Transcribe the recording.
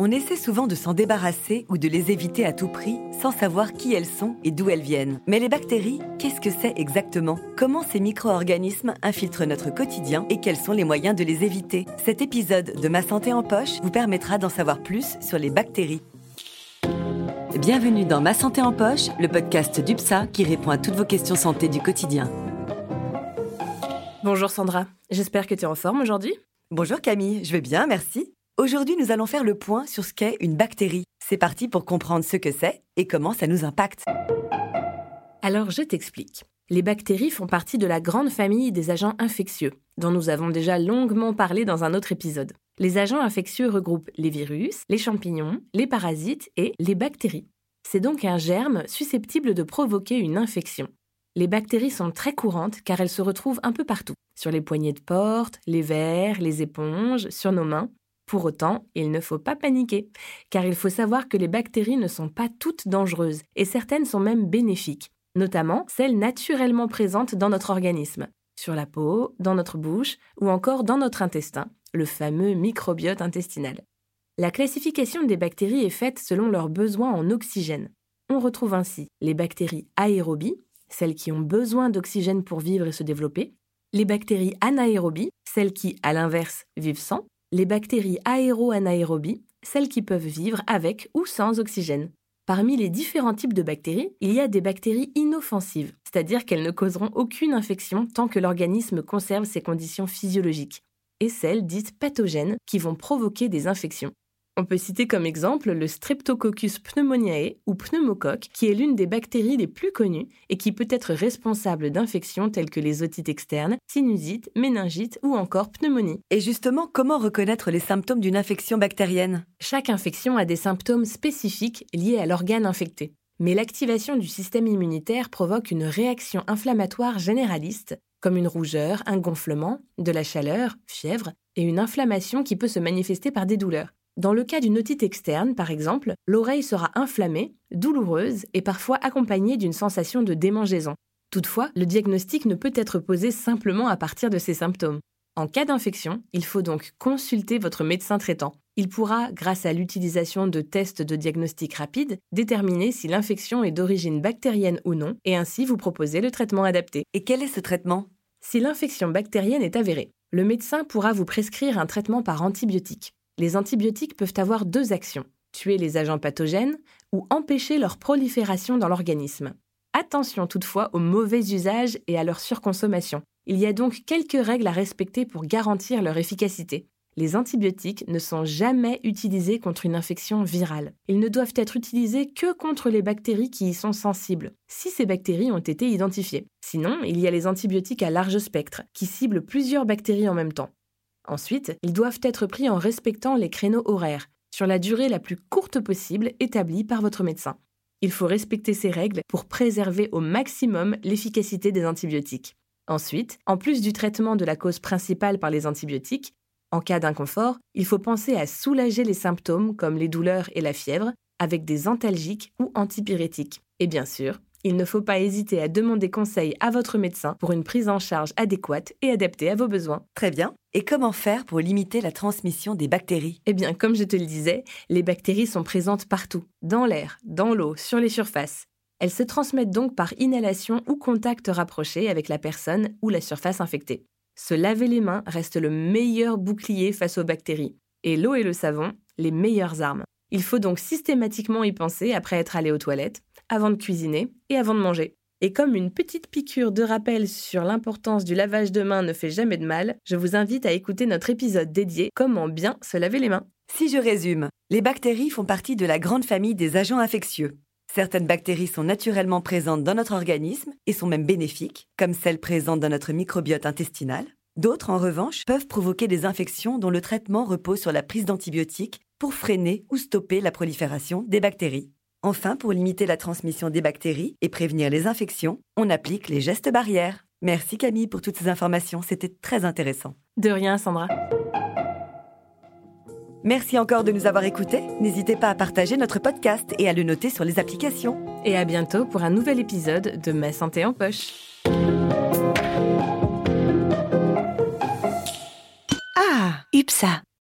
On essaie souvent de s'en débarrasser ou de les éviter à tout prix sans savoir qui elles sont et d'où elles viennent. Mais les bactéries, qu'est-ce que c'est exactement? Comment ces micro-organismes infiltrent notre quotidien et quels sont les moyens de les éviter? Cet épisode de Ma santé en poche vous permettra d'en savoir plus sur les bactéries. Bienvenue dans Ma santé en poche, le podcast d'UPSA qui répond à toutes vos questions santé du quotidien. Bonjour Sandra, j'espère que tu es en forme aujourd'hui. Bonjour Camille, je vais bien, merci. Aujourd'hui, nous allons faire le point sur ce qu'est une bactérie. C'est parti pour comprendre ce que c'est et comment ça nous impacte. Alors, je t'explique. Les bactéries font partie de la grande famille des agents infectieux, dont nous avons déjà longuement parlé dans un autre épisode. Les agents infectieux regroupent les virus, les champignons, les parasites et les bactéries. C'est donc un germe susceptible de provoquer une infection. Les bactéries sont très courantes car elles se retrouvent un peu partout, sur les poignées de porte, les verres, les éponges, sur nos mains, pour autant, il ne faut pas paniquer, car il faut savoir que les bactéries ne sont pas toutes dangereuses, et certaines sont même bénéfiques, notamment celles naturellement présentes dans notre organisme, sur la peau, dans notre bouche ou encore dans notre intestin, le fameux microbiote intestinal. La classification des bactéries est faite selon leurs besoins en oxygène. On retrouve ainsi les bactéries aérobies, celles qui ont besoin d'oxygène pour vivre et se développer, les bactéries anaérobies, celles qui, à l'inverse, vivent sans, les bactéries aéro-anaérobies, celles qui peuvent vivre avec ou sans oxygène. Parmi les différents types de bactéries, il y a des bactéries inoffensives, c'est-à-dire qu'elles ne causeront aucune infection tant que l'organisme conserve ses conditions physiologiques, et celles dites pathogènes qui vont provoquer des infections. On peut citer comme exemple le Streptococcus pneumoniae ou pneumocoque, qui est l'une des bactéries les plus connues et qui peut être responsable d'infections telles que les otites externes, sinusite, méningite ou encore pneumonie. Et justement, comment reconnaître les symptômes d'une infection bactérienne? Chaque infection a des symptômes spécifiques liés à l'organe infecté. Mais l'activation du système immunitaire provoque une réaction inflammatoire généraliste, comme une rougeur, un gonflement, de la chaleur, fièvre, et une inflammation qui peut se manifester par des douleurs. Dans le cas d'une otite externe, par exemple, l'oreille sera inflammée, douloureuse et parfois accompagnée d'une sensation de démangeaison. Toutefois, le diagnostic ne peut être posé simplement à partir de ces symptômes. En cas d'infection, il faut donc consulter votre médecin traitant. Il pourra, grâce à l'utilisation de tests de diagnostic rapide, déterminer si l'infection est d'origine bactérienne ou non, et ainsi vous proposer le traitement adapté. Et quel est ce traitement? Si l'infection bactérienne est avérée, le médecin pourra vous prescrire un traitement par antibiotique les antibiotiques peuvent avoir deux actions, tuer les agents pathogènes ou empêcher leur prolifération dans l'organisme. Attention toutefois au mauvais usage et à leur surconsommation. Il y a donc quelques règles à respecter pour garantir leur efficacité. Les antibiotiques ne sont jamais utilisés contre une infection virale. Ils ne doivent être utilisés que contre les bactéries qui y sont sensibles, si ces bactéries ont été identifiées. Sinon, il y a les antibiotiques à large spectre, qui ciblent plusieurs bactéries en même temps. Ensuite, ils doivent être pris en respectant les créneaux horaires, sur la durée la plus courte possible établie par votre médecin. Il faut respecter ces règles pour préserver au maximum l'efficacité des antibiotiques. Ensuite, en plus du traitement de la cause principale par les antibiotiques, en cas d'inconfort, il faut penser à soulager les symptômes comme les douleurs et la fièvre avec des antalgiques ou antipyrétiques. Et bien sûr, il ne faut pas hésiter à demander conseil à votre médecin pour une prise en charge adéquate et adaptée à vos besoins. Très bien. Et comment faire pour limiter la transmission des bactéries? Eh bien, comme je te le disais, les bactéries sont présentes partout, dans l'air, dans l'eau, sur les surfaces. Elles se transmettent donc par inhalation ou contact rapproché avec la personne ou la surface infectée. Se laver les mains reste le meilleur bouclier face aux bactéries. Et l'eau et le savon, les meilleures armes. Il faut donc systématiquement y penser après être allé aux toilettes, avant de cuisiner et avant de manger. Et comme une petite piqûre de rappel sur l'importance du lavage de mains ne fait jamais de mal, je vous invite à écouter notre épisode dédié Comment bien se laver les mains. Si je résume, les bactéries font partie de la grande famille des agents infectieux. Certaines bactéries sont naturellement présentes dans notre organisme et sont même bénéfiques, comme celles présentes dans notre microbiote intestinal. D'autres, en revanche, peuvent provoquer des infections dont le traitement repose sur la prise d'antibiotiques pour freiner ou stopper la prolifération des bactéries. Enfin, pour limiter la transmission des bactéries et prévenir les infections, on applique les gestes barrières. Merci Camille pour toutes ces informations, c'était très intéressant. De rien Sandra. Merci encore de nous avoir écoutés. N'hésitez pas à partager notre podcast et à le noter sur les applications. Et à bientôt pour un nouvel épisode de Ma santé en poche. Ah, UPSA.